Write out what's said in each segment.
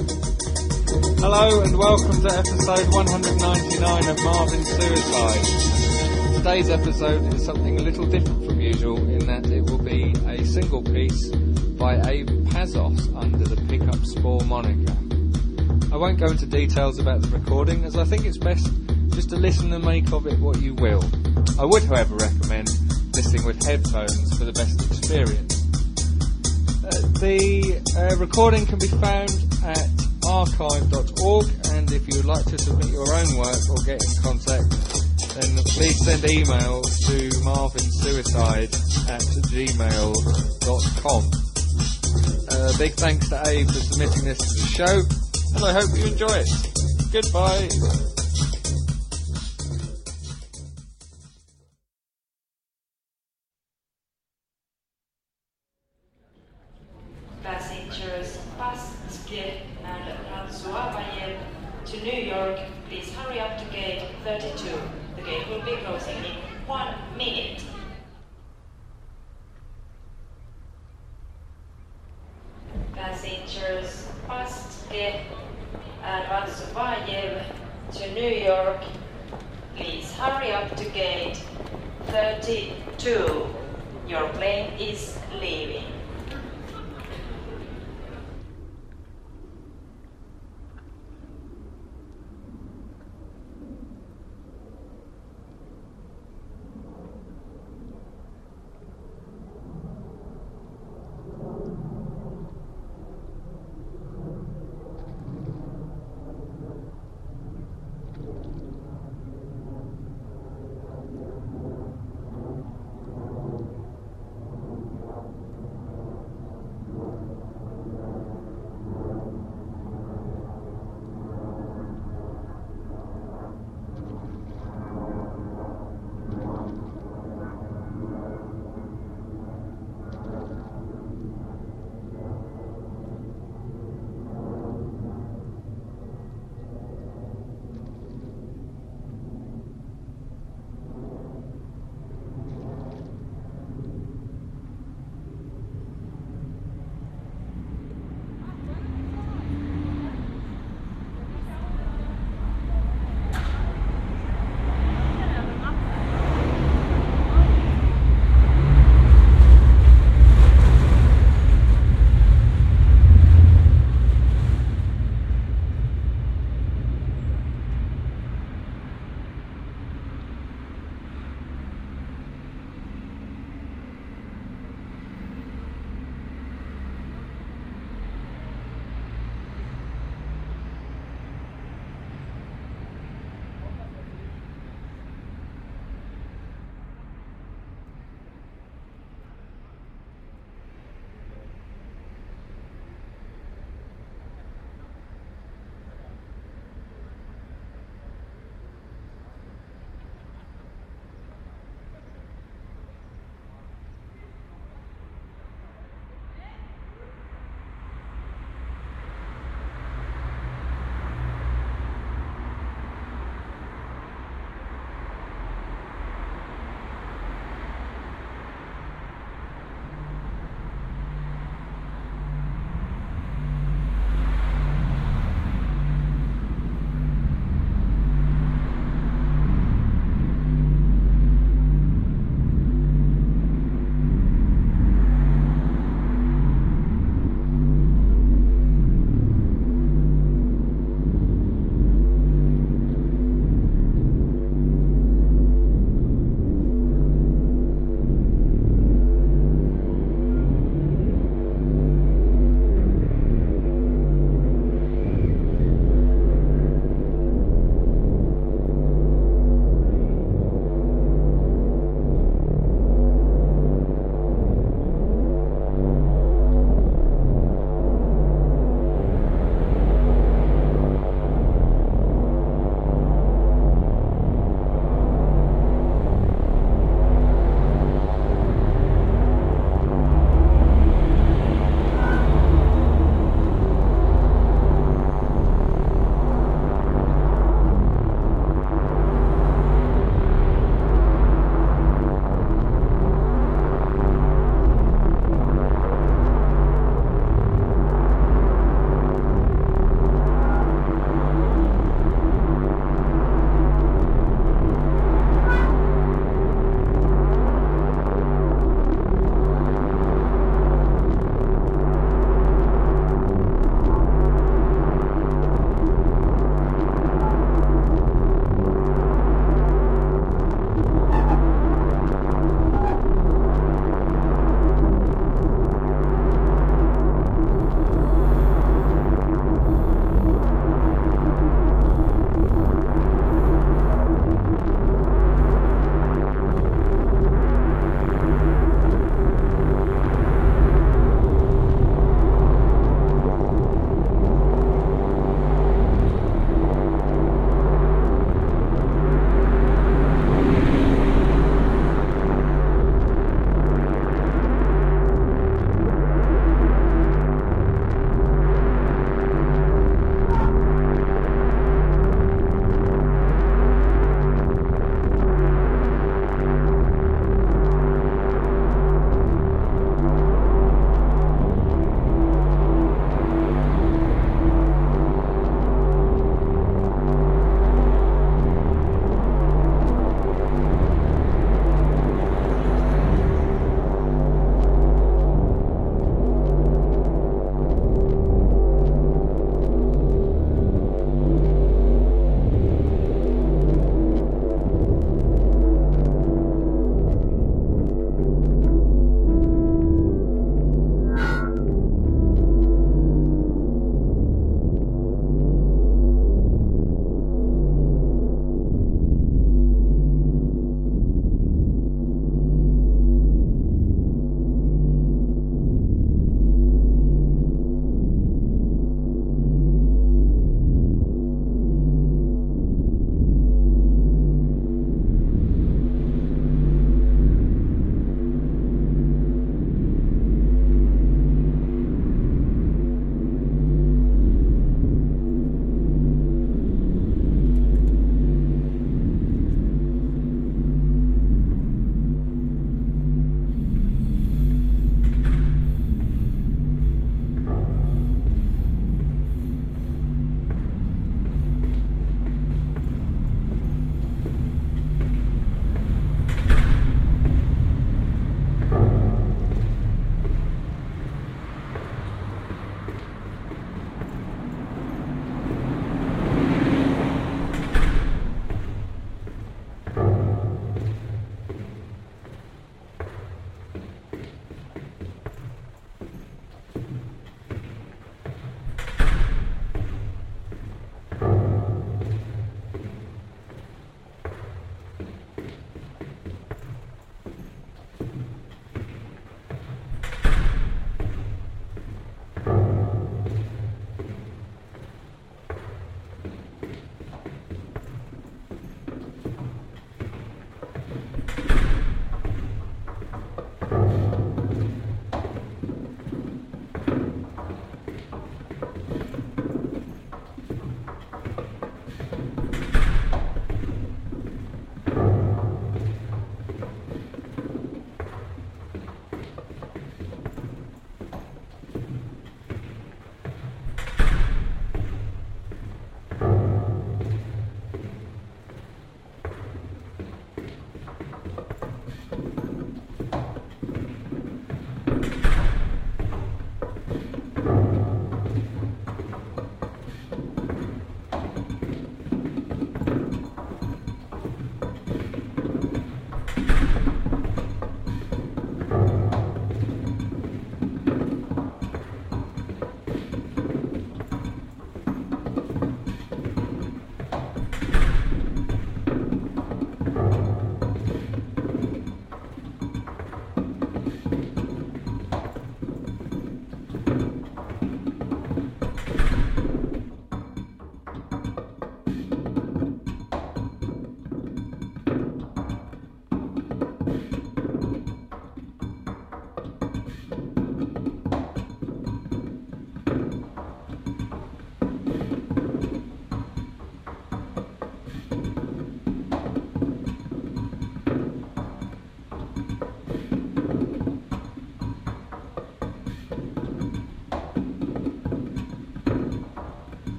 Hello and welcome to episode 199 of Marvin Suicide. Today's episode is something a little different from usual in that it will be a single piece by Abe Pazos under the Pickup Spore moniker. I won't go into details about the recording as I think it's best just to listen and make of it what you will. I would however recommend listening with headphones for the best experience. Uh, the uh, recording can be found at archive.org and if you would like to submit your own work or get in contact then please send emails to marvinsuicide at gmail.com. Uh, big thanks to Abe for submitting this to the show and I hope you enjoy it. Goodbye.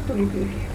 have to repeat it.